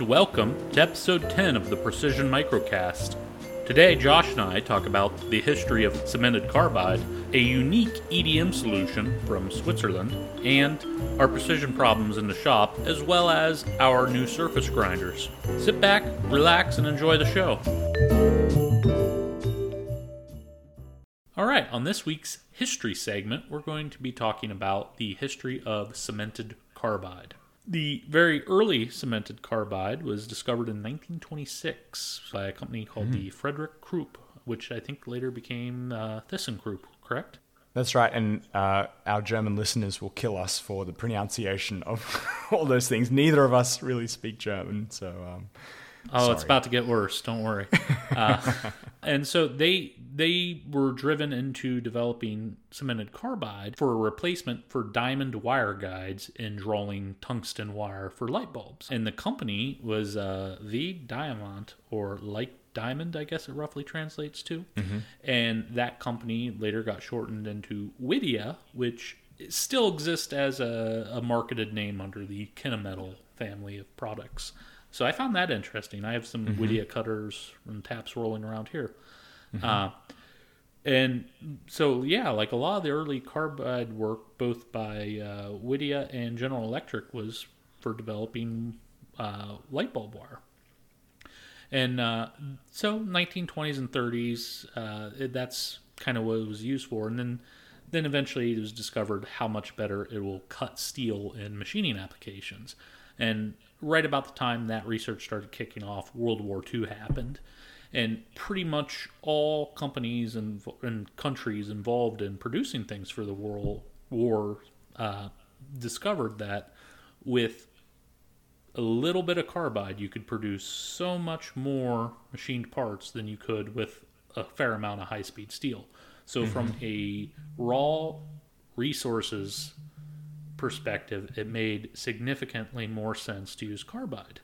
and welcome to episode 10 of the Precision Microcast. Today, Josh and I talk about the history of cemented carbide, a unique EDM solution from Switzerland, and our precision problems in the shop, as well as our new surface grinders. Sit back, relax, and enjoy the show. All right, on this week's history segment, we're going to be talking about the history of cemented carbide. The very early cemented carbide was discovered in 1926 by a company called the Frederick Krupp, which I think later became uh, ThyssenKrupp, correct? That's right, and uh, our German listeners will kill us for the pronunciation of all those things. Neither of us really speak German, so um, Oh, it's about to get worse. Don't worry. Uh, and so they they were driven into developing cemented carbide for a replacement for diamond wire guides in drawing tungsten wire for light bulbs. And the company was uh, the Diamond or Light Diamond, I guess it roughly translates to. And that company later got shortened into Widia, which still exists as a, a marketed name under the Kennametal family of products. So I found that interesting. I have some Widia cutters and taps rolling around here. Uh, and so, yeah, like a lot of the early carbide work, both by uh, Widia and General Electric, was for developing uh, light bulb wire. And uh, so, 1920s and 30s, uh, it- that's kind of what it was used for. And then, then eventually, it was discovered how much better it will cut steel in machining applications. And right about the time that research started kicking off, World War II happened. And pretty much all companies and, and countries involved in producing things for the world war uh, discovered that with a little bit of carbide, you could produce so much more machined parts than you could with a fair amount of high speed steel. So, from a raw resources perspective, it made significantly more sense to use carbide.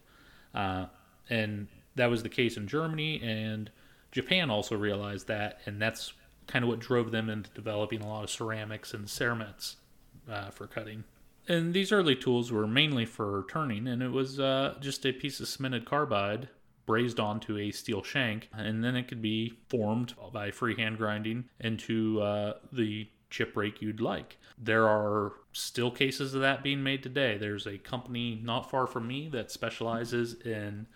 Uh, and that was the case in Germany, and Japan also realized that, and that's kind of what drove them into developing a lot of ceramics and ceramets uh, for cutting. And these early tools were mainly for turning, and it was uh, just a piece of cemented carbide brazed onto a steel shank, and then it could be formed by freehand grinding into uh, the chip rake you'd like. There are still cases of that being made today. There's a company not far from me that specializes in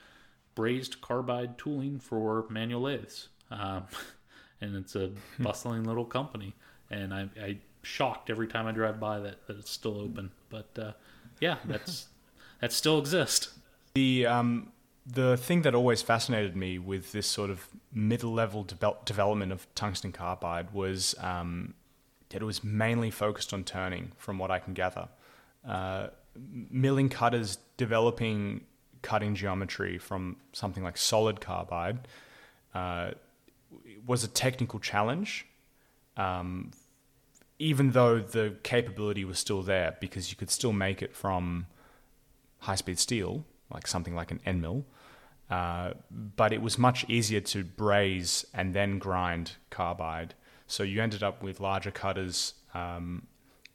brazed carbide tooling for manual lathes. Um, and it's a bustling little company. And I, I shocked every time I drive by that, that it's still open. But uh, yeah, that's that still exists. the um, the thing that always fascinated me with this sort of middle level devel- development of tungsten carbide was um, it was mainly focused on turning, from what I can gather. Uh, milling cutters developing cutting geometry from something like solid carbide uh, was a technical challenge, um, even though the capability was still there because you could still make it from high speed steel, like something like an end mill. Uh, but it was much easier to braze and then grind carbide. So you ended up with larger cutters, um,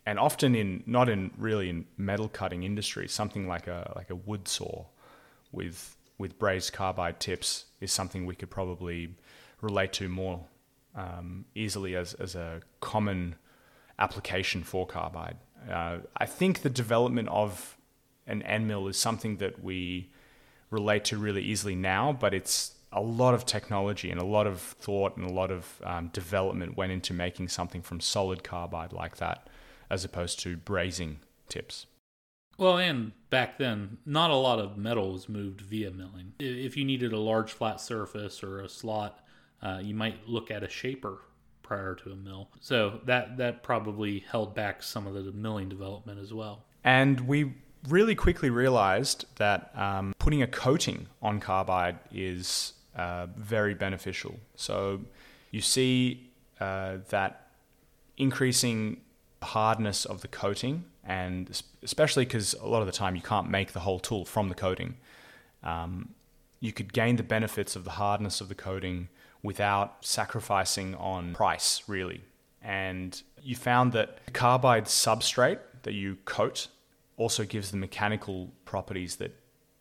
and often in not in really in metal cutting industry, something like a like a wood saw with with brazed carbide tips is something we could probably relate to more um, easily as as a common application for carbide. Uh, I think the development of an end mill is something that we relate to really easily now, but it's a lot of technology and a lot of thought and a lot of um, development went into making something from solid carbide like that, as opposed to brazing tips. Well, and back then, not a lot of metal was moved via milling. If you needed a large flat surface or a slot, uh, you might look at a shaper prior to a mill. So that that probably held back some of the milling development as well. And we really quickly realized that um, putting a coating on carbide is uh, very beneficial. So you see uh, that increasing hardness of the coating, and especially because a lot of the time you can't make the whole tool from the coating, um, you could gain the benefits of the hardness of the coating without sacrificing on price, really. And you found that the carbide substrate that you coat also gives the mechanical properties that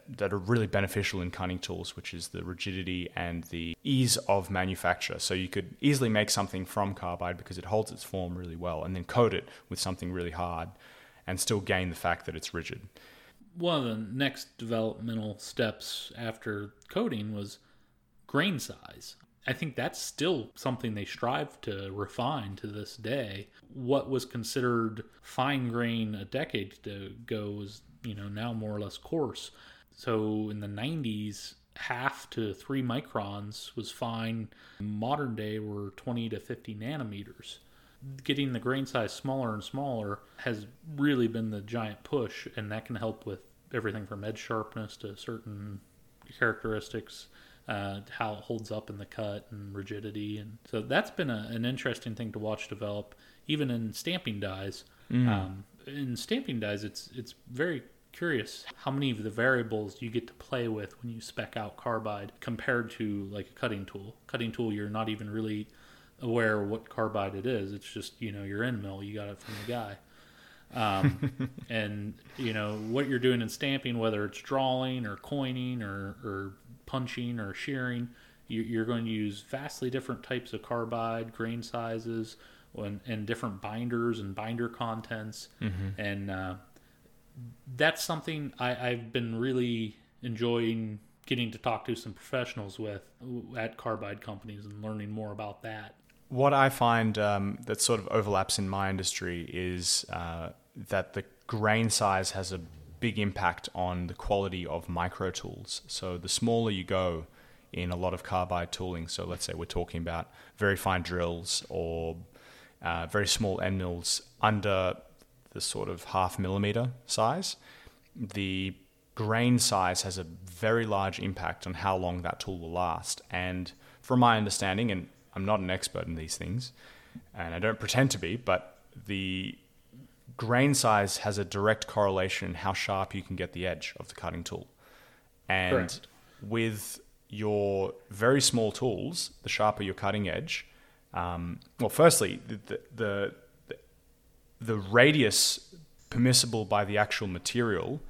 that are really beneficial in cutting tools, which is the rigidity and the ease of manufacture. So you could easily make something from carbide because it holds its form really well, and then coat it with something really hard, and still gain the fact that it's rigid. One of the next developmental steps after coating was grain size. I think that's still something they strive to refine to this day. What was considered fine grain a decade ago is, you know, now more or less coarse. So in the 90s, half to three microns was fine. Modern day, were 20 to 50 nanometers. Getting the grain size smaller and smaller has really been the giant push, and that can help with everything from edge sharpness to certain characteristics uh, how it holds up in the cut and rigidity. And so that's been a, an interesting thing to watch develop, even in stamping dies. Mm. Um, in stamping dies, it's it's very curious how many of the variables you get to play with when you spec out carbide compared to like a cutting tool. Cutting tool, you're not even really aware what carbide it is. It's just you know your end mill. You got it from the guy. Um, and you know what you're doing in stamping, whether it's drawing or coining or, or punching or shearing, you're going to use vastly different types of carbide, grain sizes, and, and different binders and binder contents. Mm-hmm. And uh, that's something I, I've been really enjoying getting to talk to some professionals with at carbide companies and learning more about that. What I find um, that sort of overlaps in my industry is uh, that the grain size has a big impact on the quality of micro tools. So the smaller you go in a lot of carbide tooling, so let's say we're talking about very fine drills or uh, very small end mills under the sort of half millimeter size, the grain size has a very large impact on how long that tool will last. And from my understanding, and I'm not an expert in these things, and I don't pretend to be, but the grain size has a direct correlation in how sharp you can get the edge of the cutting tool. And Correct. with your very small tools, the sharper your cutting edge, um, well, firstly, the, the, the, the, radius permissible by the actual material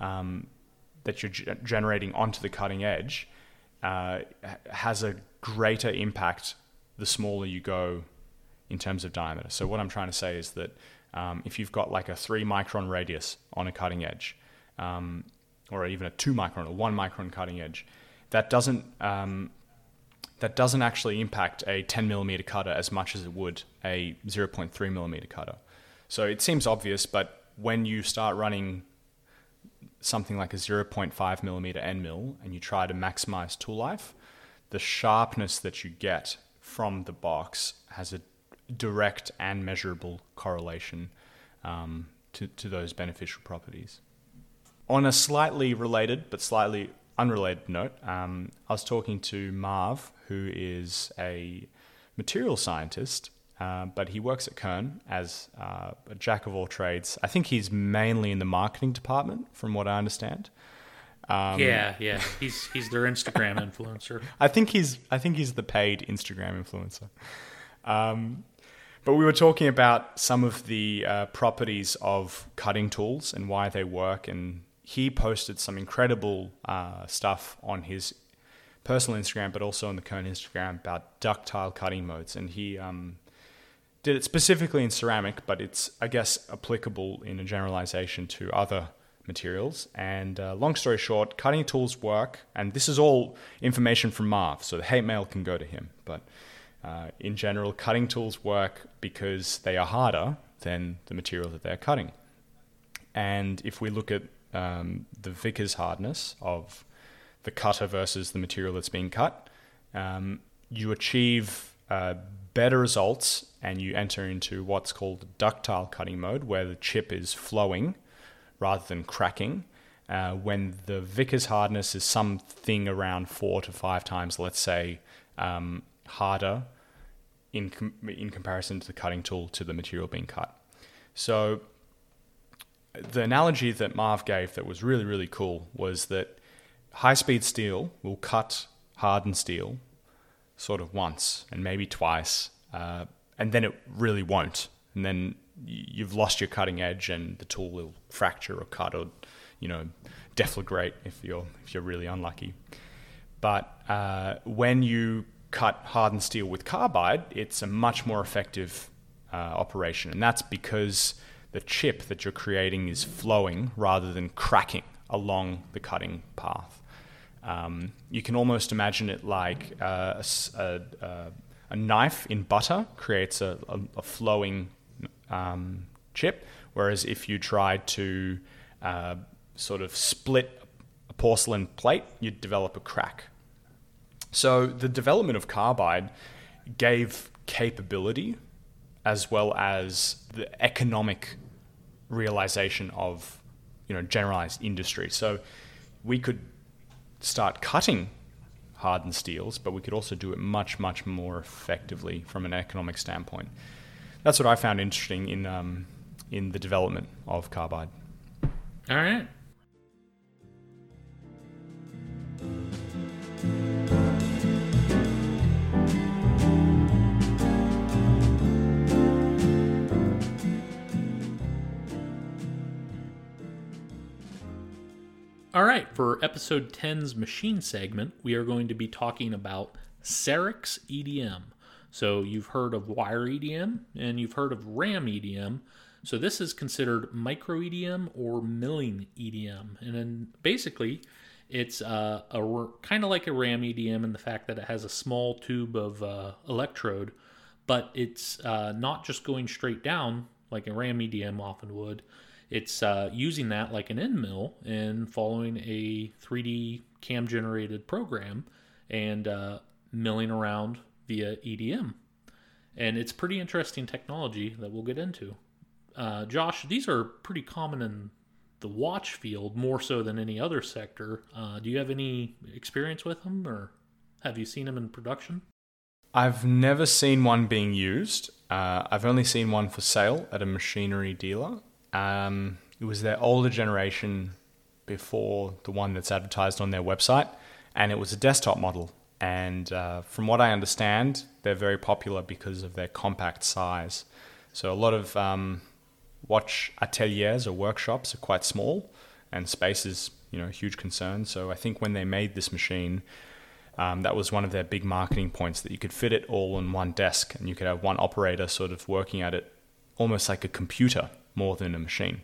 um, that you're g- generating onto the cutting edge uh, has a greater impact the smaller you go in terms of diameter. So, what I'm trying to say is that um, if you've got like a three micron radius on a cutting edge, um, or even a two micron or one micron cutting edge, that doesn't um, that doesn't actually impact a 10 millimeter cutter as much as it would a 0.3 millimeter cutter. So it seems obvious, but when you start running something like a 0.5 millimeter end mill and you try to maximize tool life, the sharpness that you get from the box has a direct and measurable correlation um, to, to those beneficial properties. On a slightly related but slightly unrelated note, um, I was talking to Marv, who is a material scientist, uh, but he works at Kern as uh, a jack of all trades. I think he's mainly in the marketing department, from what I understand. Um, yeah, yeah, he's he's their Instagram influencer. I think he's I think he's the paid Instagram influencer. Um, but we were talking about some of the uh, properties of cutting tools and why they work. And he posted some incredible uh, stuff on his personal Instagram, but also on the Kern Instagram about ductile cutting modes. And he um, did it specifically in ceramic, but it's, I guess, applicable in a generalization to other materials. And uh, long story short, cutting tools work. And this is all information from Marv, so the hate mail can go to him. But uh, in general, cutting tools work because they are harder than the material that they're cutting. And if we look at um, the Vickers hardness of the cutter versus the material that's being cut, um, you achieve uh, better results and you enter into what's called ductile cutting mode, where the chip is flowing rather than cracking. Uh, when the Vickers hardness is something around four to five times, let's say, um, harder in com- in comparison to the cutting tool to the material being cut. So the analogy that Marv gave that was really really cool was that high speed steel will cut hardened steel sort of once and maybe twice, uh, and then it really won't, and then you've lost your cutting edge and the tool will fracture or cut or you know, deflagrate if you're if you're really unlucky. But uh, when you cut hardened steel with carbide, it's a much more effective uh, operation, and that's because the chip that you're creating is flowing rather than cracking along the cutting path. Um, you can almost imagine it like uh, a, a, a, knife in butter creates a, a flowing um, chip, whereas if you tried to uh, sort of split a porcelain plate, you'd develop a crack. So the development of carbide gave capability as well as the economic realization of you know generalized industry. So we could start cutting hardened steels, but we could also do it much much more effectively from an economic standpoint. That's what I found interesting in um, in the development of carbide. All right. All right, for episode 10's machine segment, we are going to be talking about Sarix EDM. So you've heard of wire EDM and you've heard of RAM EDM. So this is considered micro EDM or milling EDM. And then basically, it's uh, a kind of like a RAM EDM in the fact that it has a small tube of uh, electrode, but it's uh, not just going straight down like a RAM EDM often would it's uh, using that like an end mill and following a 3D cam generated program and uh, milling around via EDM. And it's pretty interesting technology that we'll get into. Uh, Josh, these are pretty common in the watch field more so than any other sector. Uh, do you have any experience with them or have you seen them in production? I've never seen one being used. Uh, I've only seen one for sale at a machinery dealer. Um, it was their older generation before the one that's advertised on their website, and it was a desktop model. And uh, from what I understand, they're very popular because of their compact size. So a lot of um, watch ateliers or workshops are quite small, and space is you know a huge concern. So I think when they made this machine, um, that was one of their big marketing points that you could fit it all on one desk, and you could have one operator sort of working at it, almost like a computer more than a machine.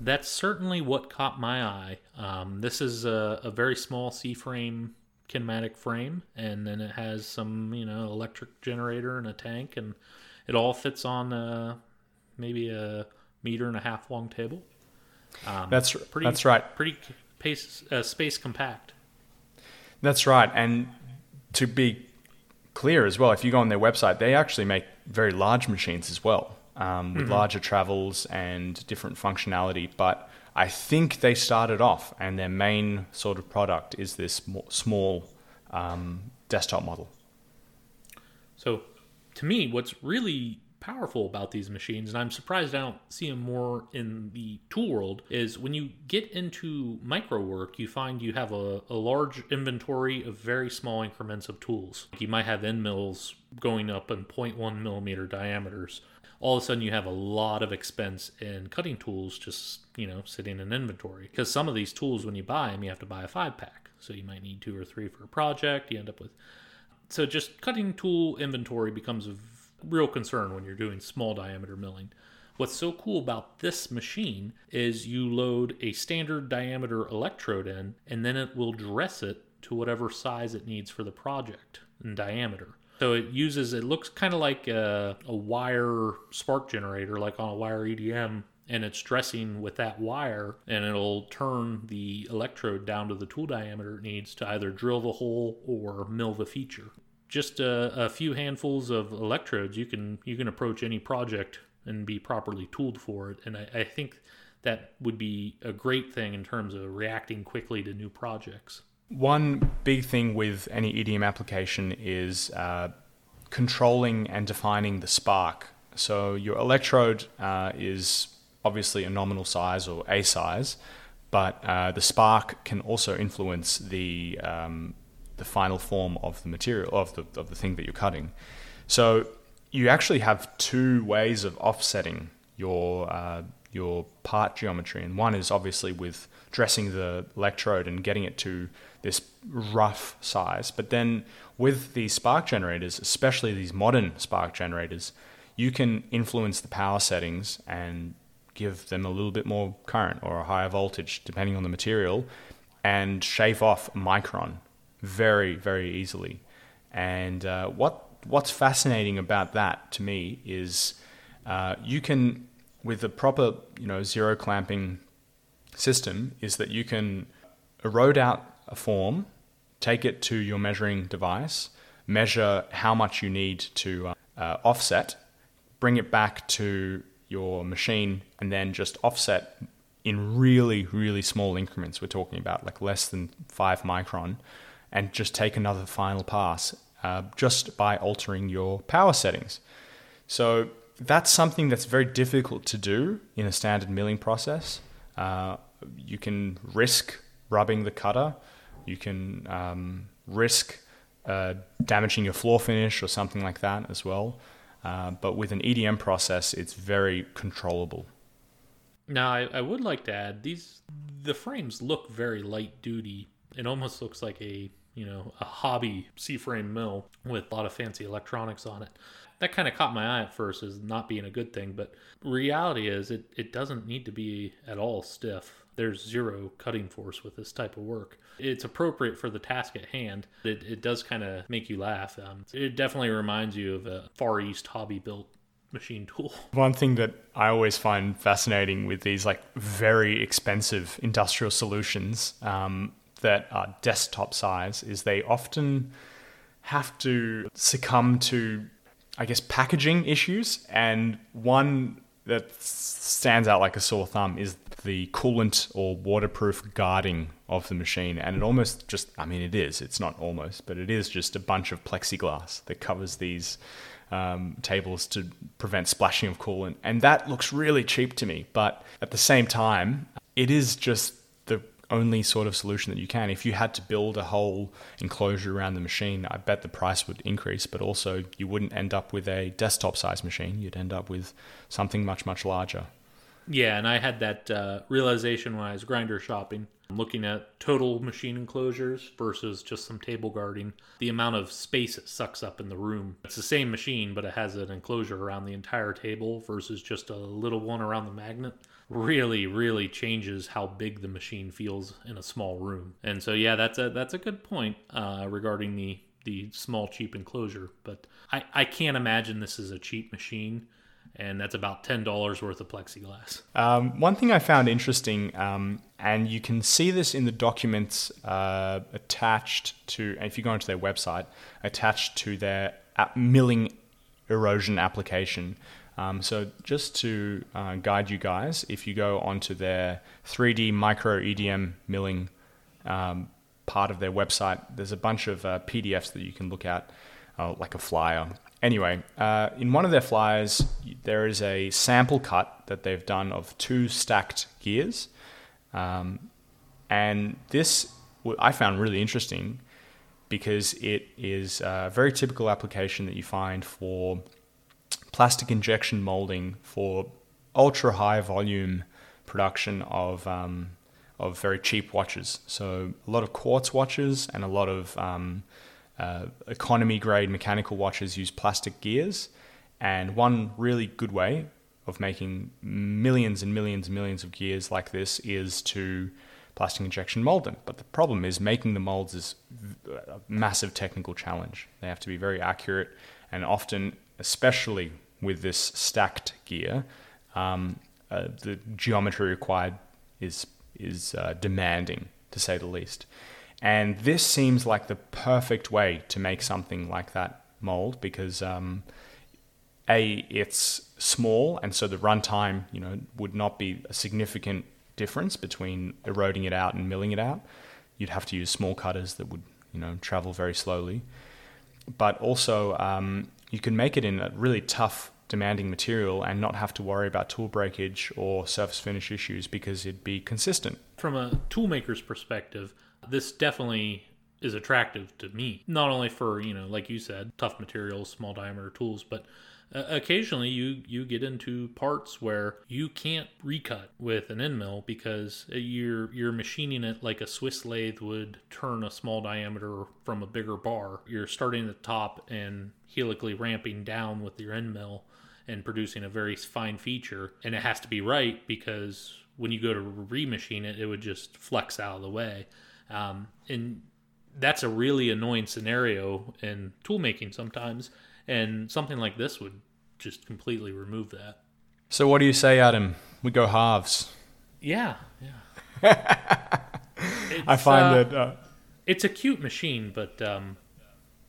That's certainly what caught my eye. Um, this is a, a very small C-frame kinematic frame, and then it has some, you know, electric generator and a tank, and it all fits on uh, maybe a meter and a half long table. Um, that's pretty. That's right. Pretty pace, uh, space compact. That's right, and to be clear as well, if you go on their website, they actually make very large machines as well um, with mm-hmm. larger travels and different functionality. But I think they started off, and their main sort of product is this small um, desktop model. So, to me, what's really powerful about these machines, and I'm surprised I don't see them more in the tool world, is when you get into micro work, you find you have a, a large inventory of very small increments of tools. You might have end mills going up in 0.1 millimeter diameters all of a sudden you have a lot of expense in cutting tools just you know sitting in inventory. Because some of these tools when you buy them you have to buy a five pack. So you might need two or three for a project. You end up with so just cutting tool inventory becomes a real concern when you're doing small diameter milling. What's so cool about this machine is you load a standard diameter electrode in and then it will dress it to whatever size it needs for the project in diameter so it uses, it looks kind of like a, a wire spark generator, like on a wire EDM, and it's dressing with that wire, and it'll turn the electrode down to the tool diameter it needs to either drill the hole or mill the feature. Just a, a few handfuls of electrodes, you can you can approach any project and be properly tooled for it. And I, I think that would be a great thing in terms of reacting quickly to new projects. One big thing with any EDM application is uh, controlling and defining the spark. So your electrode uh, is obviously a nominal size or a size, but uh, the spark can also influence the um, the final form of the material of the of the thing that you're cutting. So you actually have two ways of offsetting your uh, your part geometry, and one is obviously with dressing the electrode and getting it to this rough size. But then with these spark generators, especially these modern spark generators, you can influence the power settings and give them a little bit more current or a higher voltage, depending on the material, and shave off micron very, very easily. And uh, what what's fascinating about that to me is uh, you can, with the proper you know zero clamping system, is that you can erode out a form, take it to your measuring device, measure how much you need to uh, uh, offset, bring it back to your machine, and then just offset in really, really small increments. We're talking about like less than five micron, and just take another final pass uh, just by altering your power settings. So that's something that's very difficult to do in a standard milling process. Uh, you can risk rubbing the cutter. You can um, risk uh, damaging your floor finish or something like that as well. Uh, but with an EDM process, it's very controllable. Now, I, I would like to add these the frames look very light duty. It almost looks like a you know a hobby C-frame mill with a lot of fancy electronics on it. That kind of caught my eye at first as not being a good thing, but reality is it, it doesn't need to be at all stiff there's zero cutting force with this type of work. It's appropriate for the task at hand. It, it does kind of make you laugh. Um, it definitely reminds you of a Far East hobby built machine tool. One thing that I always find fascinating with these like very expensive industrial solutions um, that are desktop size is they often have to succumb to, I guess, packaging issues. And one that stands out like a sore thumb is the coolant or waterproof guarding of the machine. And it almost just, I mean, it is, it's not almost, but it is just a bunch of plexiglass that covers these um, tables to prevent splashing of coolant. And that looks really cheap to me. But at the same time, it is just only sort of solution that you can. If you had to build a whole enclosure around the machine, I bet the price would increase, but also you wouldn't end up with a desktop size machine. You'd end up with something much, much larger. Yeah, and I had that uh, realization when I was grinder shopping, looking at total machine enclosures versus just some table guarding. The amount of space it sucks up in the room. It's the same machine, but it has an enclosure around the entire table versus just a little one around the magnet. Really, really changes how big the machine feels in a small room. And so, yeah, that's a that's a good point uh, regarding the the small cheap enclosure. But I I can't imagine this is a cheap machine and that's about ten dollars worth of plexiglass. Um, one thing I found interesting, um, and you can see this in the documents uh, attached to, if you go onto their website, attached to their milling erosion application. Um, so just to uh, guide you guys, if you go onto their 3D micro EDM milling um, part of their website, there's a bunch of uh, PDFs that you can look at, uh, like a flyer Anyway, uh, in one of their flyers, there is a sample cut that they've done of two stacked gears. Um, and this I found really interesting because it is a very typical application that you find for plastic injection molding for ultra high volume production of um, of very cheap watches. So a lot of quartz watches and a lot of um, uh, economy grade mechanical watches use plastic gears, and one really good way of making millions and millions and millions of gears like this is to plastic injection mold them. But the problem is making the molds is a massive technical challenge. They have to be very accurate, and often, especially with this stacked gear, um, uh, the geometry required is is uh, demanding to say the least. And this seems like the perfect way to make something like that mold because um, a it's small and so the runtime you know would not be a significant difference between eroding it out and milling it out. You'd have to use small cutters that would you know travel very slowly, but also um, you can make it in a really tough demanding material and not have to worry about tool breakage or surface finish issues because it'd be consistent. From a toolmaker's perspective, this definitely is attractive to me. Not only for, you know, like you said, tough materials, small diameter tools, but Uh, occasionally, you you get into parts where you can't recut with an end mill because you're you're machining it like a Swiss lathe would turn a small diameter from a bigger bar. You're starting at the top and helically ramping down with your end mill and producing a very fine feature, and it has to be right because when you go to remachine it, it would just flex out of the way. Um, and that's a really annoying scenario in tool making sometimes and something like this would just completely remove that So what do you say, Adam? We go halves. yeah yeah I find uh, that uh, it's a cute machine but um,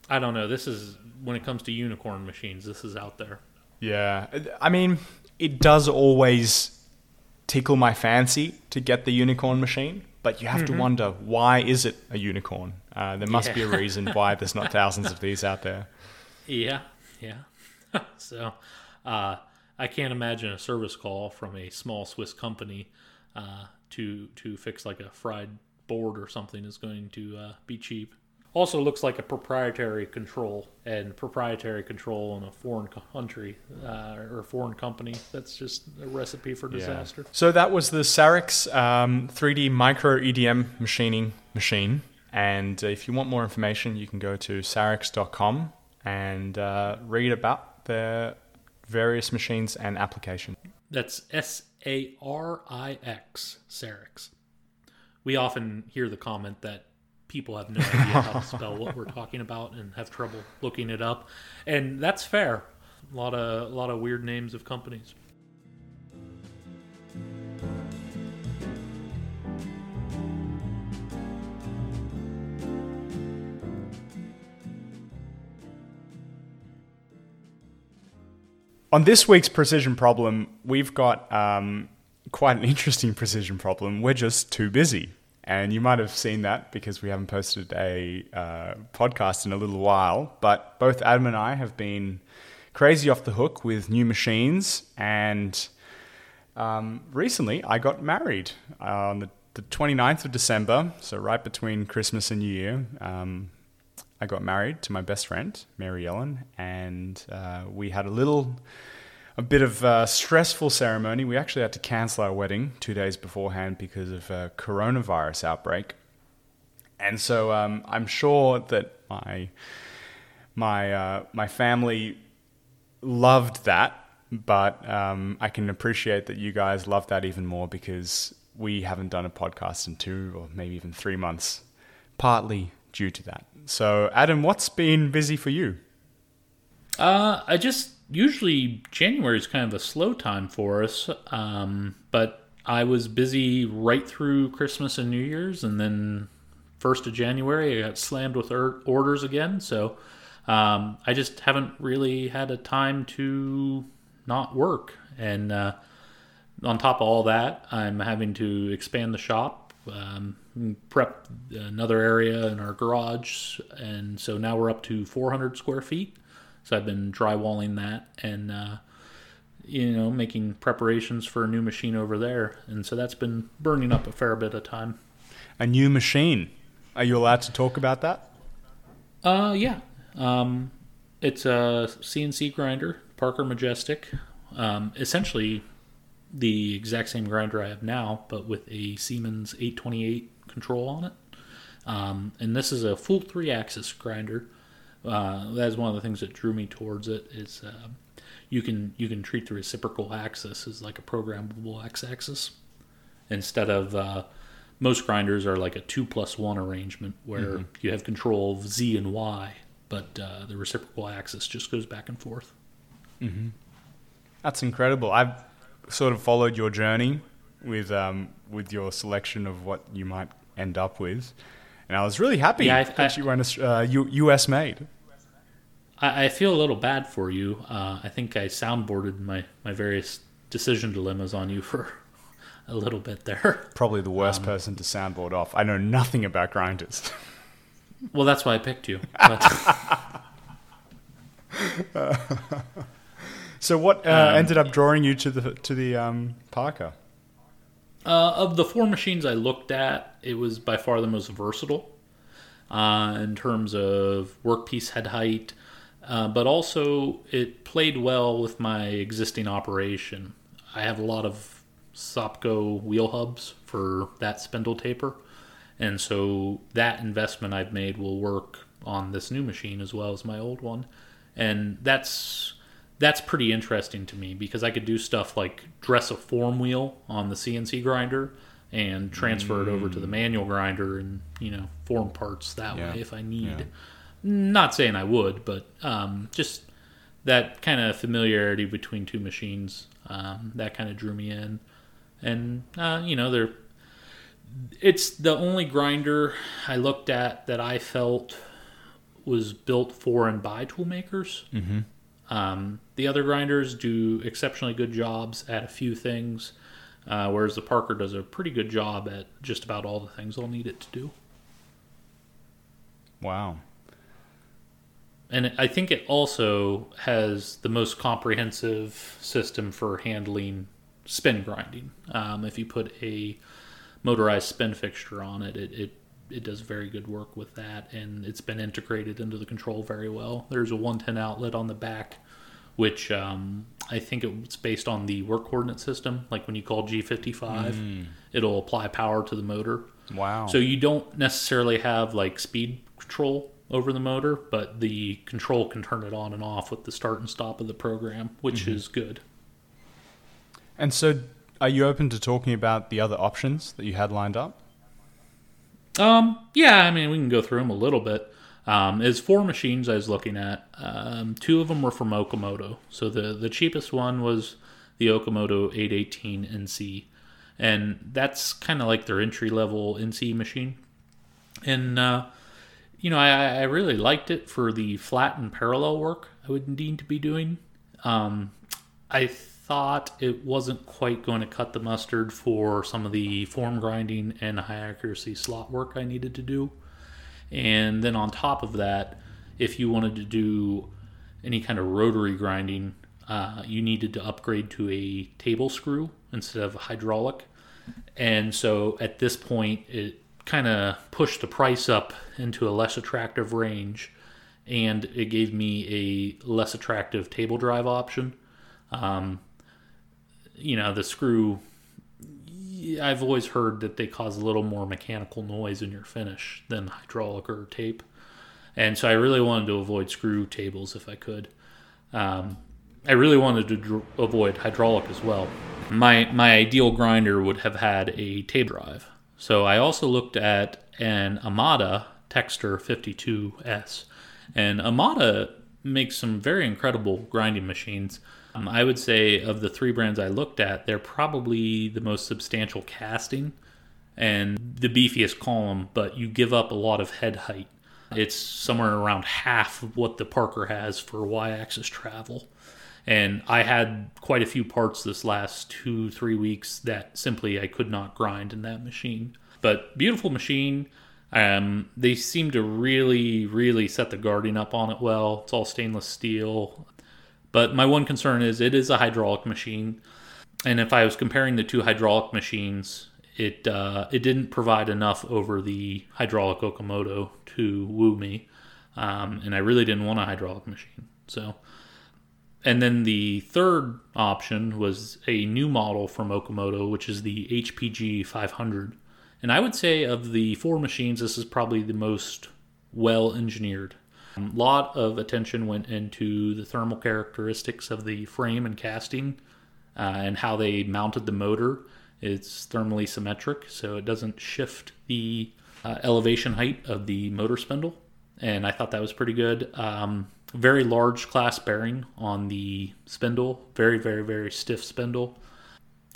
i don't know this is when it comes to unicorn machines this is out there yeah. I mean, it does always tickle my fancy to get the unicorn machine, but you have to wonder why is it a unicorn? Uh, there must be a reason why there's not thousands of these out there. Yeah yeah. So uh, i can't imagine a service call from a small swiss company uh, to to fix like a fried board or something is going to uh, be cheap. Also looks like a proprietary control and proprietary control in a foreign country uh, or a foreign company. That's just a recipe for disaster. So that was the Sarix um, 3D micro EDM machining machine. And if you want more information, you can go to sarix.com and uh, read about their various machines and application. That's S A R I X, Sarix. We often hear the comment that people have no idea how to spell what we're talking about and have trouble looking it up, and that's fair. A lot of a lot of weird names of companies. On this week's precision problem, we've got um, quite an interesting precision problem. We're just too busy. And you might have seen that because we haven't posted a uh, podcast in a little while. But both Adam and I have been crazy off the hook with new machines. And um, recently, I got married uh, on the, the 29th of December, so right between Christmas and New Year. Um, I got married to my best friend, Mary Ellen, and uh, we had a little, a bit of a stressful ceremony. We actually had to cancel our wedding two days beforehand because of a coronavirus outbreak. And so um, I'm sure that my my uh, my family loved that, but um, I can appreciate that you guys love that even more because we haven't done a podcast in two or maybe even three months, partly due to that. So, Adam, what's been busy for you? Uh, I just usually January is kind of a slow time for us, um, but I was busy right through Christmas and New Year's, and then first of January I got slammed with or- orders again. So um, I just haven't really had a time to not work, and uh, on top of all that, I'm having to expand the shop, um, prep another area in our garage, and so now we're up to 400 square feet. So I've been drywalling that and uh, you know making preparations for a new machine over there, and so that's been burning up a fair bit of time. A new machine. Are you allowed to talk about that? Uh, yeah. Um, it's a CNC grinder, Parker Majestic. Um, essentially, the exact same grinder I have now, but with a Siemens 828 control on it. Um, and this is a full three-axis grinder. Uh, that is one of the things that drew me towards it. Is uh, you can you can treat the reciprocal axis as like a programmable x-axis instead of uh, most grinders are like a two plus one arrangement where you have control of z and y, but uh, the reciprocal axis just goes back and forth. That's incredible. I've sort of followed your journey with um, with your selection of what you might end up with, and I was really happy Yeah, I- that I- you in uh, U.S. made. I, I feel a little bad for you. Uh, I think I soundboarded my, my various decision dilemmas on you for a little bit there. Probably the Um, worst person to soundboard off. I know nothing about grinders. Well, that's why I picked you. But, so, what uh, Um, ended up drawing you to the to the um, Parker? Uh, of the four machines I looked at, it was by far the most versatile uh, in terms of workpiece head height, uh, but also it played well with my existing operation. I have a lot of Sopko wheel hubs for that spindle taper, and so that investment I've made will work on this new machine as well as my old one, and that's that's pretty interesting to me because I could do stuff like dress a form wheel on the CNC grinder and transfer it over to the manual grinder and you know form parts that Yeah. way if I need. Yeah. Not saying I would, but um, just that kind of familiarity between two machines um, that kind of drew me in, and uh, you know they're it's the only grinder I looked at that I felt was built for and by tool makers. Mm-hmm. Um, the other grinders do exceptionally good jobs at a few things, uh, whereas the Parker does a pretty good job at just about all the things I'll need it to do. Wow. And I think it also has the most comprehensive system for handling spin grinding. Um, if you put a motorized spin fixture on it, it, it it does very good work with that, and it's been integrated into the control very well. There's a 110 outlet on the back, which um, I think it's based on the work coordinate system. Like when you call G55, it'll apply power to the motor. Wow. So you don't necessarily have like speed control over the motor, but the control can turn it on and off with the start and stop of the program, which is good. and so, are you open to talking about the other options that you had lined up? Um, yeah, I mean we can go through them a little bit. Um, as four machines I was looking at, um, two of them were from Okamoto. So the the cheapest one was the Okamoto 818 NC, and that's kind of like their entry level NC machine. And uh, you know, I, I really liked it for the flat and parallel work I would need to be doing. Um, I thought it wasn't quite going to cut the mustard for some of the form grinding and high accuracy slot work I needed to do. And then on top of that, if you wanted to do any kind of rotary grinding, uh, you needed to upgrade to a table screw instead of a hydraulic. And so at this point, it kind of pushed the price up into a less attractive range, and it gave me a less attractive table drive option. Um, you know, the screw. I've always heard that they cause a little more mechanical noise in your finish than hydraulic or tape, and so I really wanted to avoid screw tables if I could. Um, I really wanted to dr- avoid hydraulic as well. My my ideal grinder would have had a tape drive. So I also looked at an Amada Techster 52S, and Amada makes some very incredible grinding machines. Um, I would say of the three brands I looked at, they're probably the most substantial casting and the beefiest column, but you give up a lot of head height. It's somewhere around half of what the Parker has for y-axis travel. And I had quite a few parts this last two, three weeks that simply I could not grind in that machine. But beautiful machine. Um, they seem to really, really set the guarding up on it well. It's all stainless steel. But my one concern is it is a hydraulic machine. And if I was comparing the two hydraulic machines, it uh, it didn't provide enough over the hydraulic Okamoto to woo me, um, and I really didn't want a hydraulic machine. So, and then the third option was a new model from Okamoto, which is the HPG 500. And I would say of the four machines, this is probably the most well engineered. A lot of attention went into the thermal characteristics of the frame and casting uh, and how they mounted the motor. It's thermally symmetric, so it doesn't shift the uh, elevation height of the motor spindle. And I thought that was pretty good. Um, very large class bearing on the spindle, very, very, very stiff spindle.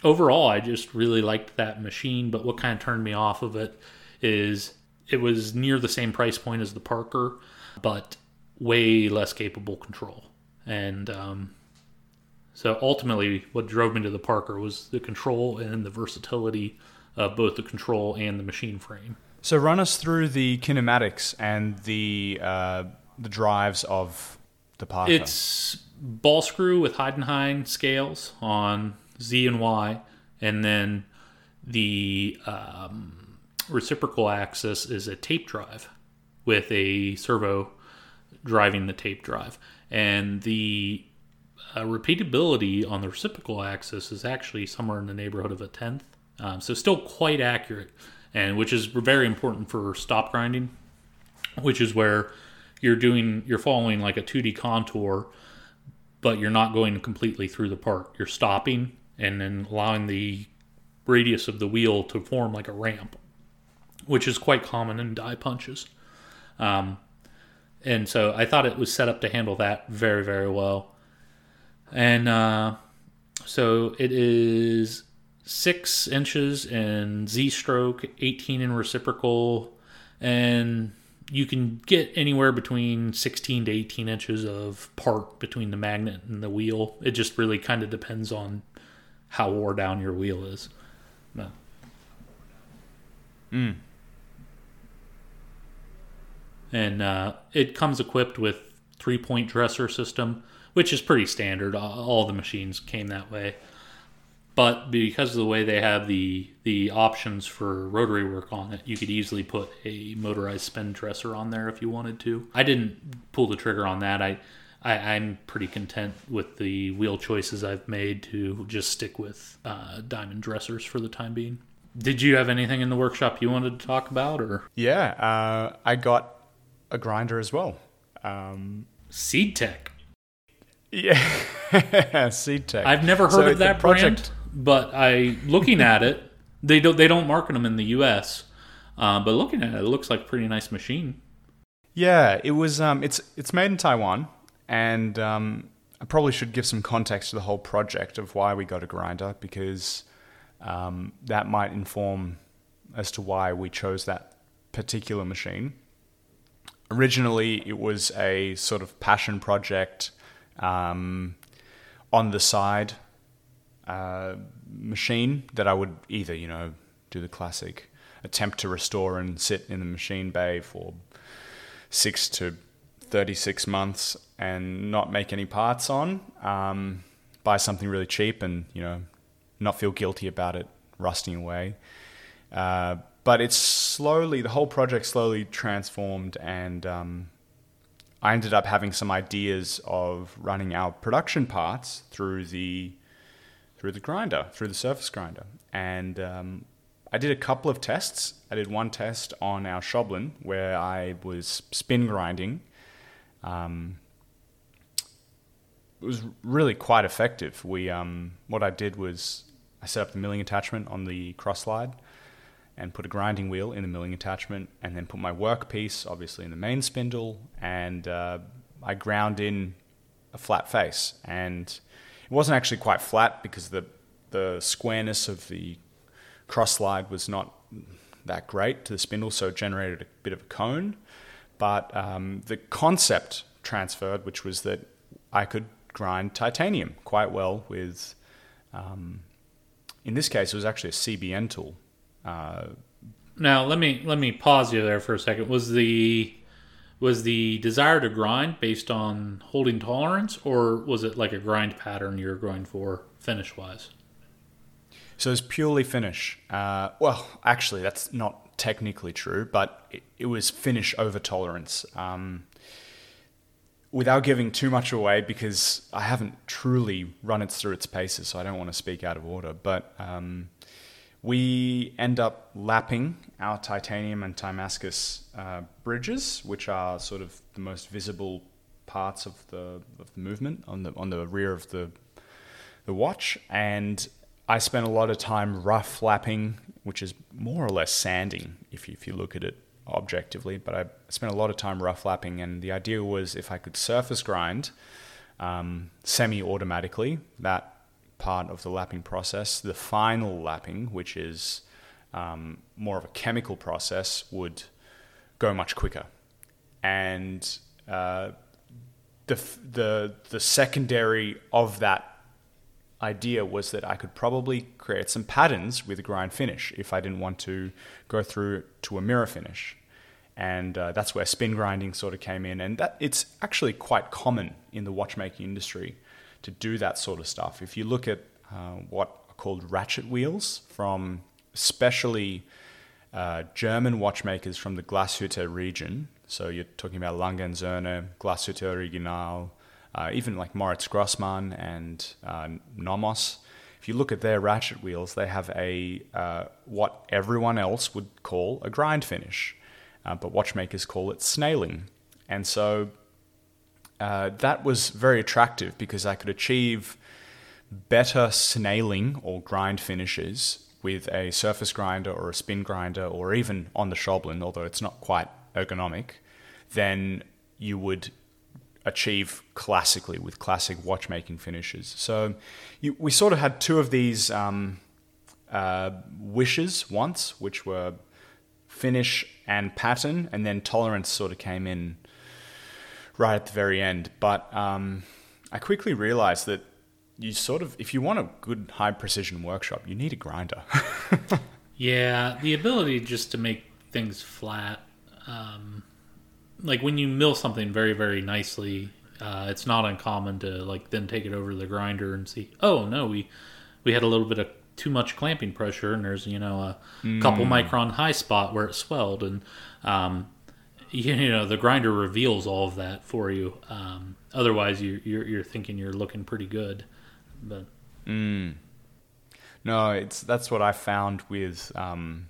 Overall, I just really liked that machine, but what kind of turned me off of it is it was near the same price point as the Parker, but way less capable control. And um, so ultimately, what drove me to the Parker was the control and the versatility of both the control and the machine frame. So run us through the kinematics and the uh, the drives of the Parker. It's ball screw with Heidenhain scales on Z and Y, and then the um, reciprocal axis is a tape drive with a servo driving the tape drive. And the uh, repeatability on the reciprocal axis is actually somewhere in the neighborhood of a tenth. Um, so still quite accurate, and which is very important for stop grinding, which is where you're doing you're following like a 2D contour, but you're not going completely through the part. You're stopping and then allowing the radius of the wheel to form like a ramp, which is quite common in die punches. Um, and so I thought it was set up to handle that very very well. And uh, so it is six inches in Z stroke, 18 in reciprocal, and you can get anywhere between 16 to 18 inches of part between the magnet and the wheel. It just really kind of depends on how wore down your wheel is. No. Mm. And uh, it comes equipped with three point dresser system, which is pretty standard. All the machines came that way. But because of the way they have the the options for rotary work on it, you could easily put a motorized spin dresser on there if you wanted to. I didn't pull the trigger on that. I, I am pretty content with the wheel choices I've made to just stick with uh, diamond dressers for the time being. Did you have anything in the workshop you wanted to talk about, or Yeah, uh, I got a grinder as well. Um, Seedtec? yeah, Seedtec. I've never heard So of that project- brand, but I looking at it, they don't they don't market them in the U.S. Uh, but looking at it, it looks like a pretty nice machine. Yeah, it was. Um, it's it's made in Taiwan, and um, I probably should give some context to the whole project of why we got a grinder because um, that might inform as to why we chose that particular machine. Originally, it was a sort of passion project um, on the side uh, machine that I would either, you know, do the classic attempt to restore and sit in the machine bay for six to 36 months and not make any parts on. Um, buy something really cheap and, you know, not feel guilty about it rusting away. Uh, but it's slowly, the whole project slowly transformed and um, I ended up having some ideas of running our production parts through the through the grinder, through the surface grinder. And um, I did a couple of tests. I did one test on our Schaublin where I was spin grinding. Um, it was really quite effective. We um, what I did was I set up the milling attachment on the cross slide and put a grinding wheel in the milling attachment, and then put my workpiece obviously in the main spindle, and uh, I ground in a flat face. And it wasn't actually quite flat because the the squareness of the cross slide was not that great to the spindle, so it generated a bit of a cone. But um, the concept transferred, which was that I could grind titanium quite well with, um, in this case, it was actually a CBN tool. Now let me let me pause you there for a second. Was the was the desire to grind based on holding tolerance, or was it like a grind pattern you were going for finish wise? So it's purely finish. Uh, well, actually, that's not technically true, but it, it was finish over tolerance. Um, without giving too much away, because I haven't truly run it through its paces, so I don't want to speak out of order. But um, we end up lapping our titanium and Timascus uh, bridges, which are sort of the most visible parts of the of the movement on the on the rear of the the watch, and I spent a lot of time rough lapping, which is more or less sanding if you, if you look at it objectively. But I spent a lot of time rough lapping, and the idea was if I could surface grind um, semi-automatically that part of the lapping process, the final lapping, which is um, more of a chemical process, would go much quicker, and uh, the the the secondary of that idea was that I could probably create some patterns with a grind finish if I didn't want to go through to a mirror finish. And uh, that's where spin grinding sort of came in. And that it's actually quite common in the watchmaking industry to do that sort of stuff. If you look at uh, what are called ratchet wheels from especially uh, German watchmakers from the Glashütte region, So you're talking about Lange & Söhne, Glashütte Original, uh, even like Moritz Grossmann and uh, Nomos. If you look at their ratchet wheels, they have a uh, what everyone else would call a grind finish, uh, but watchmakers call it snailing. And so uh, that was very attractive because I could achieve better snailing or grind finishes with a surface grinder or a spin grinder or even on the Schaublin, although it's not quite ergonomic, than you would achieve classically with classic watchmaking finishes. So you, we sort of had two of these um, uh, wishes once, which were finish and pattern, and then tolerance sort of came in right at the very end. But um, I quickly realized that you sort of, if you want a good high precision workshop, you need a grinder. yeah, the ability just to make things flat. Um, like when you mill something very, very nicely, uh, it's not uncommon to like then take it over to the grinder and see, oh no, we we had a little bit of too much clamping pressure, and there's you know a mm. couple micron high spot where it swelled, and um, you know the grinder reveals all of that for you. Um, otherwise, you, you're you're thinking you're looking pretty good, but mm. no, it's that's what I found with um,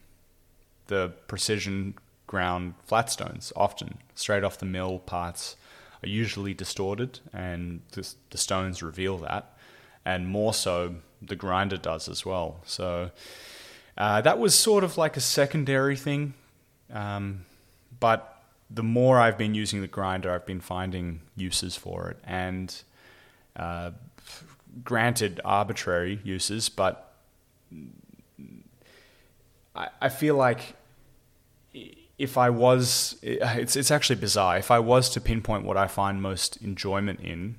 the precision ground flatstones. Often straight off the mill parts are usually distorted, and the, the stones reveal that, and more so the grinder does as well. So uh, that was sort of like a secondary thing, um, but the more I've been using the grinder, I've been finding uses for it, and uh, granted arbitrary uses, but I, I feel like if I was, it's it's actually bizarre. If I was to pinpoint what I find most enjoyment in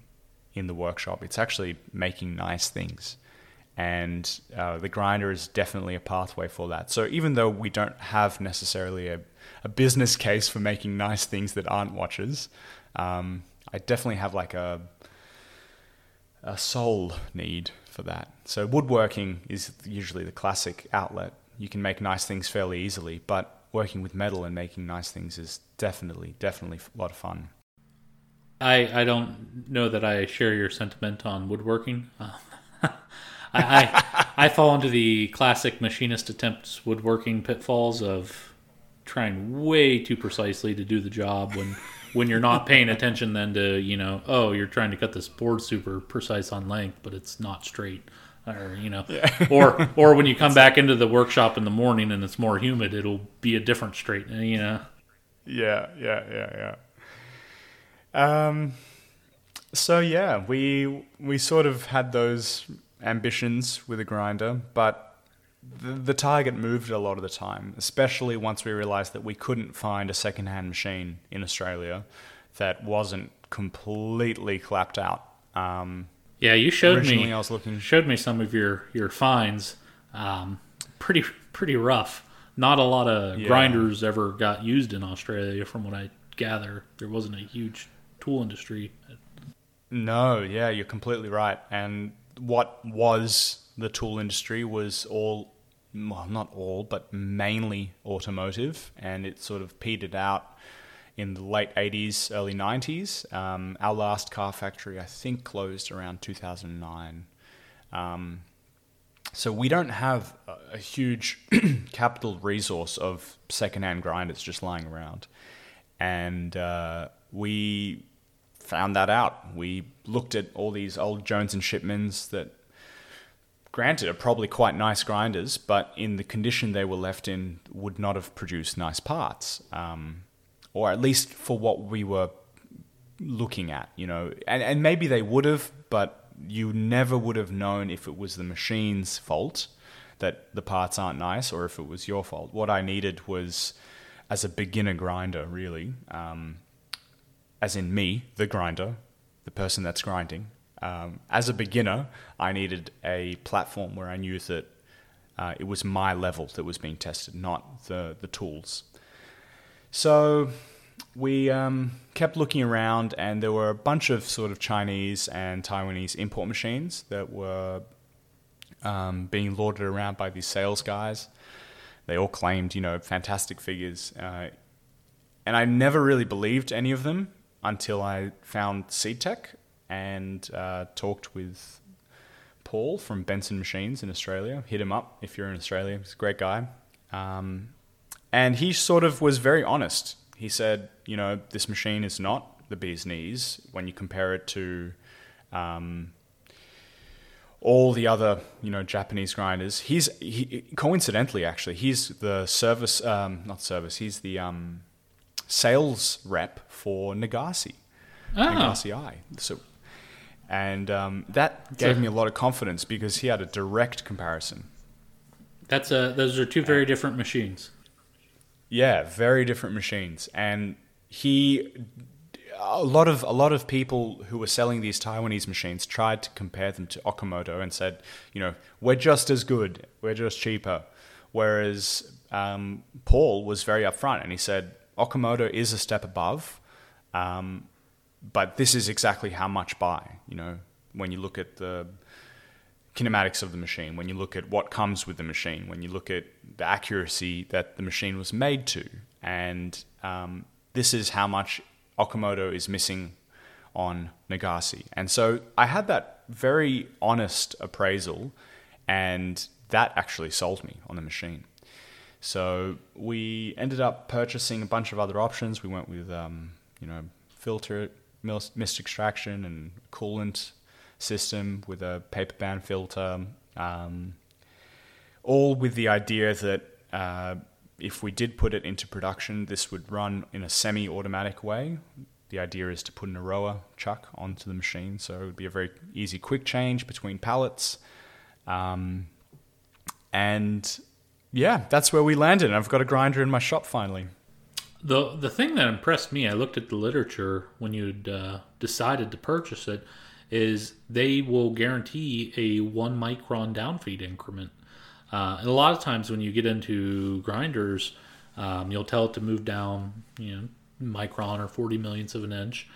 in the workshop, it's actually making nice things, and uh, the grinder is definitely a pathway for that. So even though we don't have necessarily a a business case for making nice things that aren't watches. Um, I definitely have like a a soul need for that. So woodworking is usually the classic outlet. You can make nice things fairly easily, but working with metal and making nice things is definitely definitely a lot of fun. I I don't know that I share your sentiment on woodworking. I, I I fall into the classic machinist attempts woodworking pitfalls of trying way too precisely to do the job when when you're not paying attention then to you know oh you're trying to cut this board super precise on length but it's not straight or you know. Yeah. or or when you come back into the workshop in the morning and it's more humid it'll be a different straight you know. Yeah yeah yeah yeah. Um so yeah we we sort of had those ambitions with a grinder but the, the target moved a lot of the time, especially once we realized that we couldn't find a secondhand machine in Australia that wasn't completely clapped out. Um, yeah, you showed me. I was looking. Showed me some of your your finds. Um, pretty pretty rough. Not a lot of yeah. grinders ever got used in Australia, from what I gather. There wasn't a huge tool industry. No, yeah, you're completely right. And what was the tool industry was all well, not all, but mainly automotive, and it sort of petered out in the late 80s, early 90s. Um, our last car factory, I think, closed around 2009. Um, so we don't have a, huge capital resource of secondhand grinders just lying around. And uh, we found that out. We looked at all these old Jones and Shipmans that granted, are probably quite nice grinders, but in the condition they were left in, would not have produced nice parts, um, or at least for what we were looking at, you know. And, and maybe they would have, but you never would have known if it was the machine's fault that the parts aren't nice, or if it was your fault. What I needed was, as a beginner grinder, really, um, as in me, the grinder, the person that's grinding, um, as a beginner, I needed a platform where I knew that uh, it was my level that was being tested, not the, the tools. So we um, kept looking around, and there were a bunch of sort of Chinese and Taiwanese import machines that were um, being lauded around by these sales guys. They all claimed, you know, fantastic figures. Uh, and I never really believed any of them until I found Seedtec and uh, talked with Paul from Benson Machines in Australia. Hit him up if you're in Australia. He's a great guy. Um, and he sort of was very honest. He said, you know, this machine is not the bee's knees when you compare it to um, all the other, you know, Japanese grinders. He's he, coincidentally actually he's the service, um, not service. He's the um, sales rep for Nagase, Ah. Nagase I. So, and um, that gave me a lot of confidence because he had a direct comparison. That's a those are two very different machines. Yeah, very different machines, and he. A lot of a lot of people who were selling these Taiwanese machines tried to compare them to Okamoto and said, you know, we're just as good, we're just cheaper. Whereas um, Paul was very upfront and he said Okamoto is a step above, um, but this is exactly how much by. You know, when you look at the kinematics of the machine, when you look at what comes with the machine, when you look at the accuracy that the machine was made to, and um, this is how much Okamoto is missing on Nagase. And so I had that very honest appraisal, and that actually sold me on the machine. So we ended up purchasing a bunch of other options. We went with, um, you know, filter mist extraction and coolant system with a paper band filter, um, all with the idea that uh, if we did put it into production, this would run in a semi-automatic way. The idea is to put an Erowa chuck onto the machine, so it would be a very easy, quick change between pallets. Um, and yeah, that's where we landed. I've got a grinder in my shop finally. The the thing that impressed me, I looked at the literature when you'd uh, decided to purchase it, is they will guarantee a one micron downfeed increment. Uh, and a lot of times when you get into grinders, um, you'll tell it to move down, you know, micron or 40 millionths of an inch,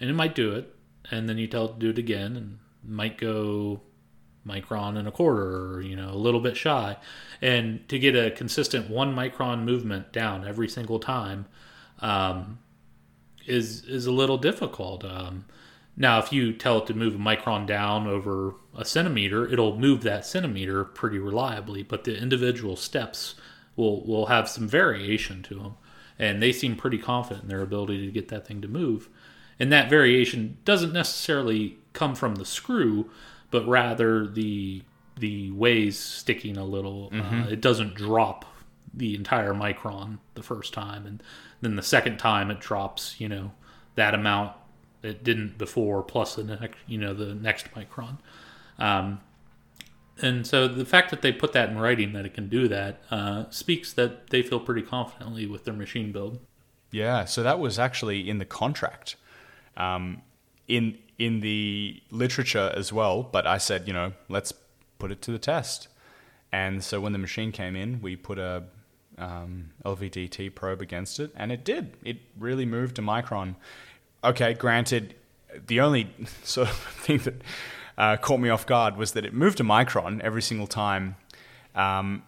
and it might do it. And then you tell it to do it again, and it might go micron and a quarter, or you know, a little bit shy. And to get a consistent one micron movement down every single time um, is is a little difficult. Um, now, if you tell it to move a micron down over a centimeter, it'll move that centimeter pretty reliably, but the individual steps will will have some variation to them, and they seem pretty confident in their ability to get that thing to move. And that variation doesn't necessarily come from the screw, but rather the the ways sticking a little. Uh, it doesn't drop the entire micron the first time, and then the second time it drops, you know, that amount it didn't before, plus the next, you know, the next micron. Um, and so the fact that they put that in writing that it can do that uh, speaks that they feel pretty confidently with their machine build. Yeah, so that was actually in the contract, um, in in the literature as well. But I said, you know, let's put it to the test. And so when the machine came in, we put a um, LVDT probe against it, and it did. It really moved a micron. Okay, granted, the only sort of thing that uh, caught me off guard was that it moved a micron every single time. Um,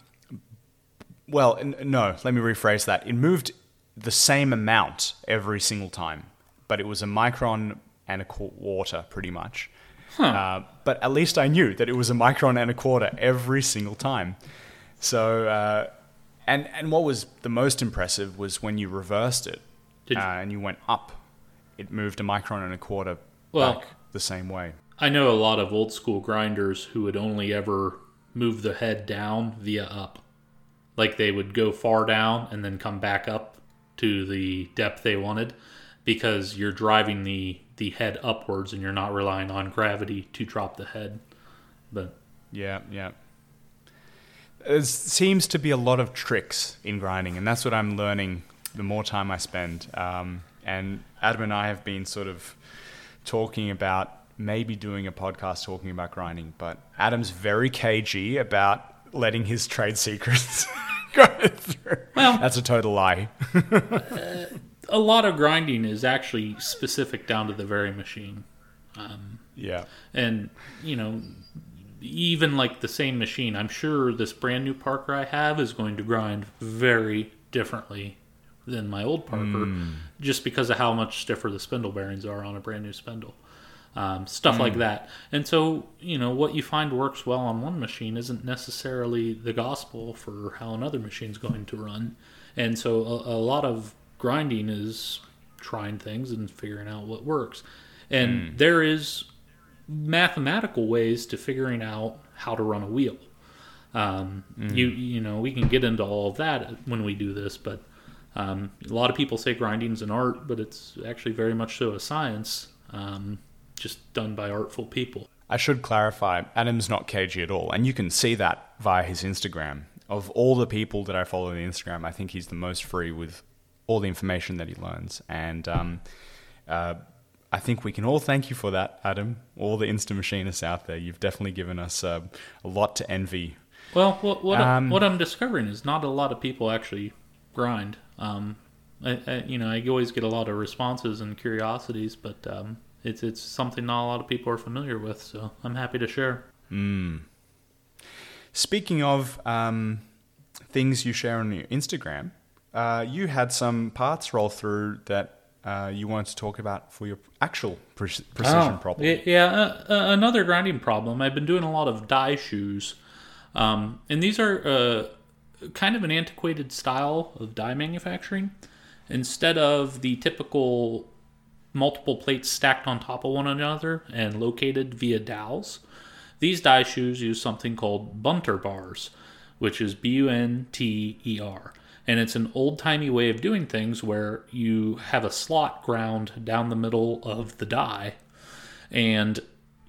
well, n- no, let me rephrase that. It moved the same amount every single time, but it was a micron and a quarter pretty much. Uh, but at least I knew that it was a micron and a quarter every single time. So, uh, and and what was the most impressive was when you reversed it Did uh, and you went up, it moved a micron and a quarter Well- back the same way. I know a lot of old school grinders who would only ever move the head down via up. Like they would go far down and then come back up to the depth they wanted because you're driving the, the head upwards and you're not relying on gravity to drop the head. But Yeah, yeah. There seems to be a lot of tricks in grinding, and that's what I'm learning the more time I spend. Um, and Adam and I have been sort of talking about maybe doing a podcast talking about grinding, but Adam's very cagey about letting his trade secrets go through. Well- that's a total lie. A lot of grinding is actually specific down to the very machine. Um, yeah. and you know even like the same machine i'm sure this brand new Parker i have is going to grind very differently than my old Parker, hmm. just because of how much stiffer the spindle bearings are on a brand new spindle. Um, stuff like hmm. that. And so, you know, what you find works well on one machine isn't necessarily the gospel for how another machine's going to run. And so, a, a lot of grinding is trying things and figuring out what works. And there is mathematical ways to figuring out how to run a wheel. Um, You you know we can get into all of that when we do this, but um, a lot of people say grinding is an art, but it's actually very much so a science, um, just done by artful people. I should clarify, Adam's not cagey at all, and you can see that via his Instagram. Of all the people that I follow on Instagram, I think he's the most free with all the information that he learns, and um, uh, I think we can all thank you for that, Adam. All the Insta machinists out there, you've definitely given us uh, a lot to envy. Well, what what, Um, I, what I'm discovering is not a lot of people actually grind. Um, I, I, you know, I always get a lot of responses and curiosities, but um, it's it's something not a lot of people are familiar with. So I'm happy to share. Speaking of um, things you share on your Instagram, uh, you had some parts roll through that uh, you wanted to talk about for your actual pre- precision Oh, problem. Yeah, uh, uh, another grinding problem. I've been doing a lot of die shoes, um, and these are uh, kind of an antiquated style of die manufacturing. Instead of the typical multiple plates stacked on top of one another and located via dowels, these die shoes use something called bunter bars, which is B U N T E R. And it's an old timey way of doing things where you have a slot ground down the middle of the die, and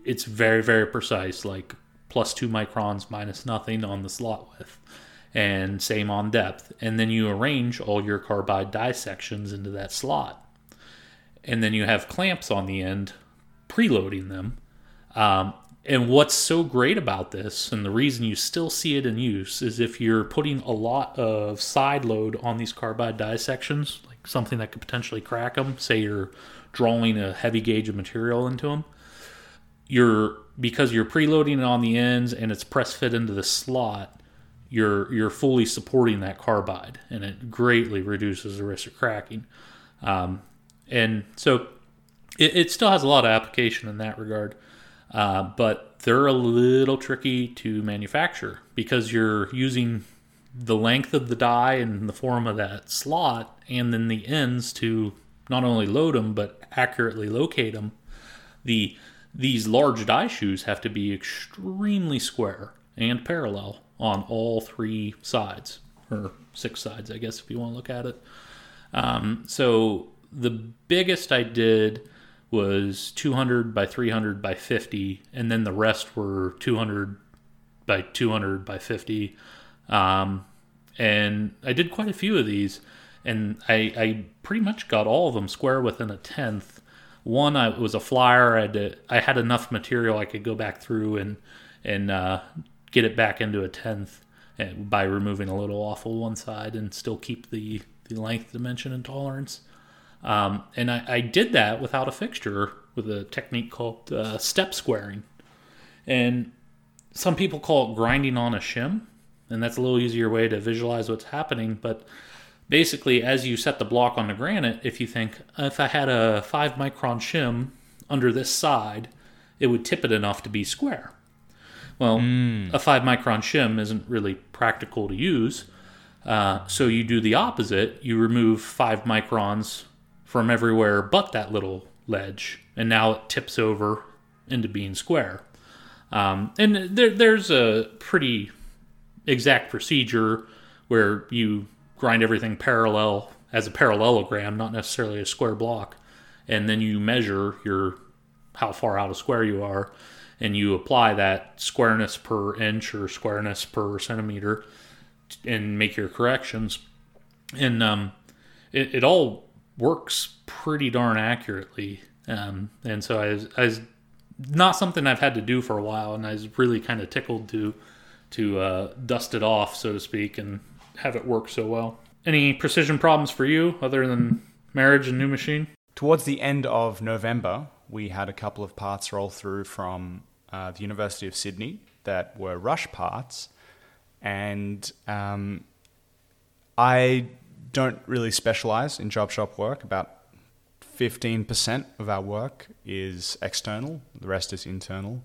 it's very, very precise, like plus two microns minus nothing on the slot width, and same on depth. And then you arrange all your carbide die sections into that slot and then you have clamps on the end preloading them. Um, and what's so great about this, and the reason you still see it in use, is if you're putting a lot of side load on these carbide die sections, like something that could potentially crack them, say you're drawing a heavy gauge of material into them, you're because you're preloading it on the ends and it's press fit into the slot, you're you're fully supporting that carbide, and it greatly reduces the risk of cracking. Um, and so it, it still has a lot of application in that regard, uh, but they're a little tricky to manufacture because you're using the length of the die and the form of that slot, and then the ends to not only load them but accurately locate them. The these large die shoes have to be extremely square and parallel on all three sides or six sides, I guess, if you want to look at it. Um, so the biggest I did was 200 by 300 by 50, and then the rest were 200 by 200 by 50. Um, and I did quite a few of these, and I, I pretty much got all of them square within a tenth. One I, was a flyer. I had, to, I had enough material I could go back through and and uh, get it back into a tenth eh, by removing a little off of one side and still keep the, the length, dimension, and tolerance. Um, and I, I did that without a fixture with a technique called uh, step squaring. And some people call it grinding on a shim, and that's a little easier way to visualize what's happening. But basically, as you set the block on the granite, if you think if I had a five micron shim under this side, it would tip it enough to be square. Well, a five micron shim isn't really practical to use. Uh, so you do the opposite. You remove five microns from everywhere but that little ledge, and now it tips over into being square. Um, and there, there's a pretty exact procedure where you grind everything parallel as a parallelogram, not necessarily a square block, and then you measure your how far out of square you are, and you apply that squareness per inch or squareness per centimeter, and make your corrections. And um, it, it all works pretty darn accurately. Um, and so I was, I not something I've had to do for a while, and I was really kind of tickled to to uh, dust it off, so to speak, and have it work so well. Any precision problems for you other than marriage and new machine? Towards the end of November, we had a couple of parts roll through from uh, the University of Sydney that were rush parts, and um, I don't really specialize in job shop work. About 15% of our work is external, the rest is internal.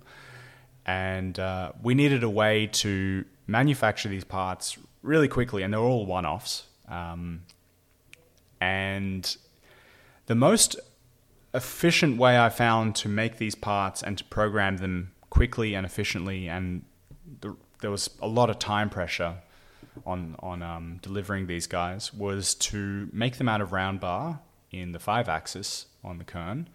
And uh, we needed a way to manufacture these parts really quickly, and they're all one offs. Um, and the most efficient way I found to make these parts and to program them quickly and efficiently, and the, there was a lot of time pressure on on um, delivering these guys, was to make them out of round bar in the five axis on the Kern,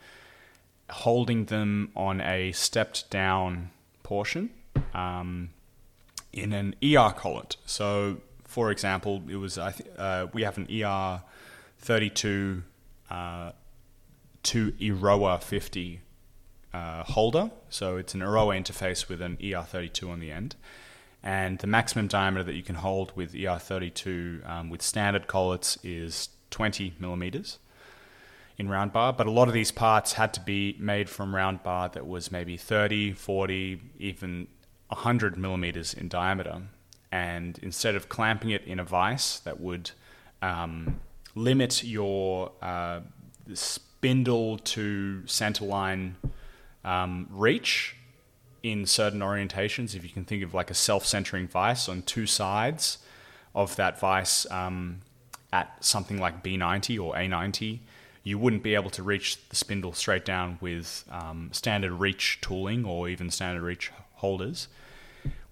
holding them on a stepped down portion um, in an ER collet. So, for example, it was I th- uh, we have an ER 32 uh, to Erowa 50 uh, holder. So it's an Erowa interface with an ER32 on the end. And the maximum diameter that you can hold with ER32 um, with standard collets is 20 millimeters in round bar. But a lot of these parts had to be made from round bar that was maybe 30, 40, even 100 millimeters in diameter. And instead of clamping it in a vise that would um, limit your uh, spindle to centerline um, reach in certain orientations. If you can think of like a self-centering vice on two sides of that vice um, at something like B90 or A90, you wouldn't be able to reach the spindle straight down with um, standard reach tooling or even standard reach holders.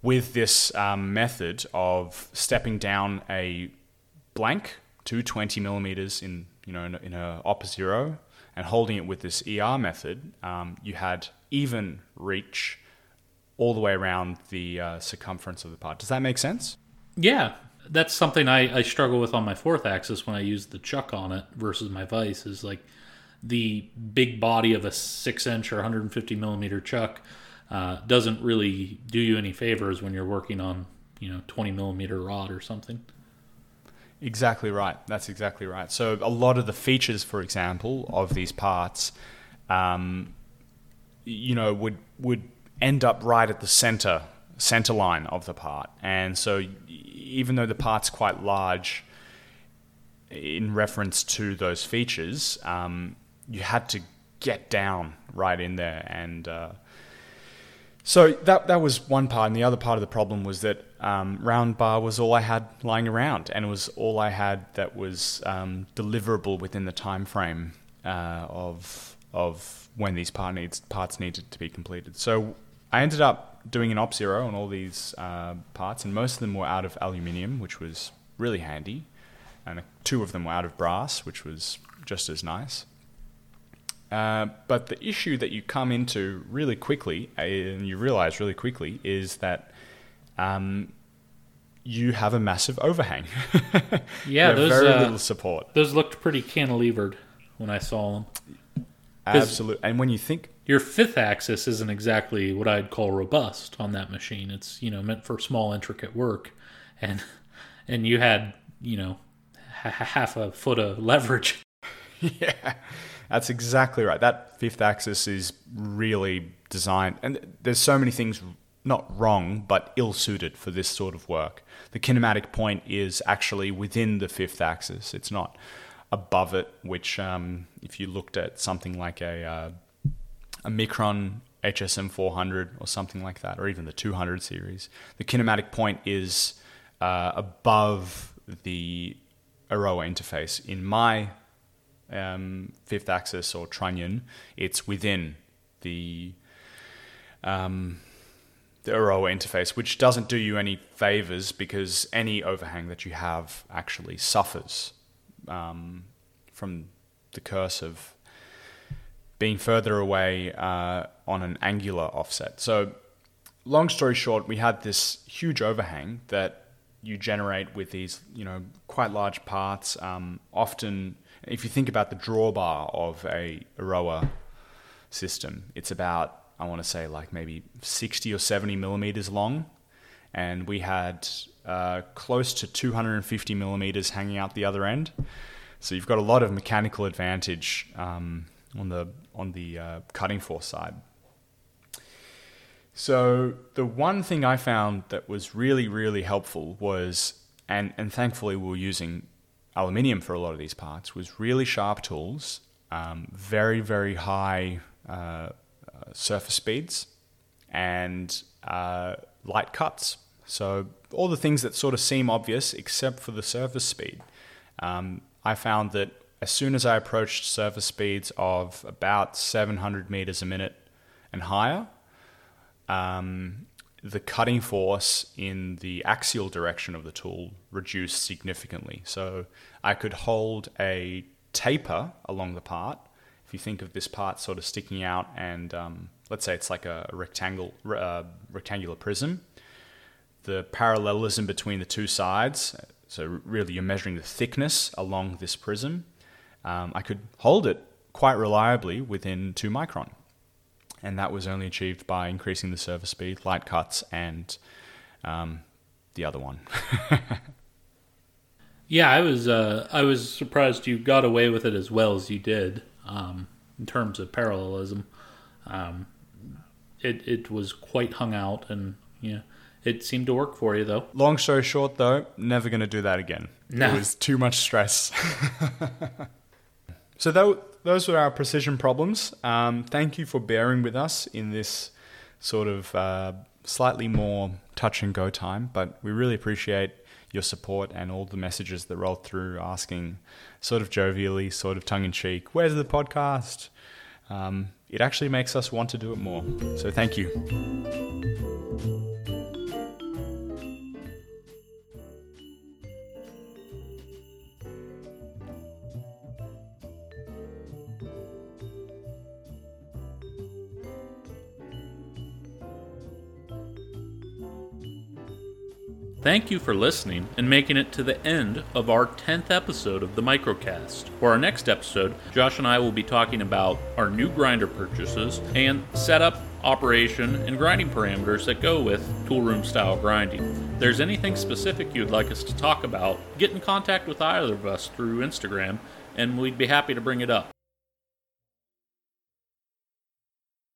With this um, method of stepping down a blank to 20 millimeters in you know in, in a op zero and holding it with this ER method, um, you had even reach all the way around the uh, circumference of the part. Does that make sense? Yeah, that's something I, I struggle with on my fourth axis when I use the chuck on it versus my vise. Is like the big body of a six inch or 150 millimeter chuck uh, doesn't really do you any favors when you're working on you know 20 millimeter rod or something. Exactly right. That's exactly right. So a lot of the features, for example, of these parts, um, you know, would would end up right at the center center line of the part, and so even though the part's quite large in reference to those features, um, you had to get down right in there and. Uh, so that that was one part, and the other part of the problem was that um, round bar was all I had lying around, and it was all I had that was um, deliverable within the time frame uh, of of when these part needs, parts needed to be completed. So I ended up doing an op zero on all these uh, parts, and most of them were out of aluminium, which was really handy, and two of them were out of brass, which was just as nice. Uh, but the issue that you come into really quickly, uh, and you realize really quickly, is that um, you have a massive overhang. yeah, those very uh, little support. Those looked pretty cantilevered when I saw them. Absolutely, and when you think your fifth axis isn't exactly what I'd call robust on that machine. It's you know meant for small, intricate work, and and you had you know half a foot of leverage. yeah. That's exactly right. That fifth axis is really designed, and there's so many things not wrong, but ill suited for this sort of work. The kinematic point is actually within the fifth axis, it's not above it, which, um, if you looked at something like a, uh, a Mikron HSM 400 or something like that, or even the 200 series, the kinematic point is uh, above the Erowa interface. In my um, fifth axis or trunnion, it's within the um, the Erowa interface, which doesn't do you any favors because any overhang that you have actually suffers um, from the curse of being further away uh, on an angular offset. So, long story short, we had this huge overhang that you generate with these, you know, quite large parts, um, often if you think about the drawbar of a Erowa system, it's about, I want to say, like maybe 60 or 70 millimeters long. And we had uh, close to 250 millimeters hanging out the other end. So you've got a lot of mechanical advantage um, on the, on the uh, cutting force side. So the one thing I found that was really, really helpful was, and, and thankfully we were using aluminium for a lot of these parts was really sharp tools, um, very, very high uh, uh, surface speeds, and uh, light cuts. So, all the things that sort of seem obvious except for the surface speed. Um, I found that as soon as I approached surface speeds of about 700 meters a minute and higher, um, the cutting force in the axial direction of the tool reduced significantly. So I could hold a taper along the part. If you think of this part sort of sticking out, and um, let's say it's like a rectangle, uh, rectangular prism, the parallelism between the two sides. So really, you're measuring the thickness along this prism. Um, I could hold it quite reliably within two micron and that was only achieved by increasing the surface speed, light cuts, and um, the other one. yeah, I was uh, I was surprised you got away with it as well as you did um, in terms of parallelism. Um, it it was quite hung out, and yeah, it seemed to work for you though. Long story short, though, never going to do that again. No. It was too much stress. so that those were our precision problems. Um, thank you for bearing with us in this sort of uh, slightly more touch and go time, but we really appreciate your support and all the messages that rolled through asking, sort of jovially, sort of tongue in cheek, where's the podcast? Um, it actually makes us want to do it more. So thank you. Thank you for listening and making it to the end of our 10th episode of the Microcast. For our next episode, Josh and I will be talking about our new grinder purchases and setup, operation, and grinding parameters that go with toolroom style grinding. If there's anything specific you'd like us to talk about, get in contact with either of us through Instagram and we'd be happy to bring it up.